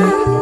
you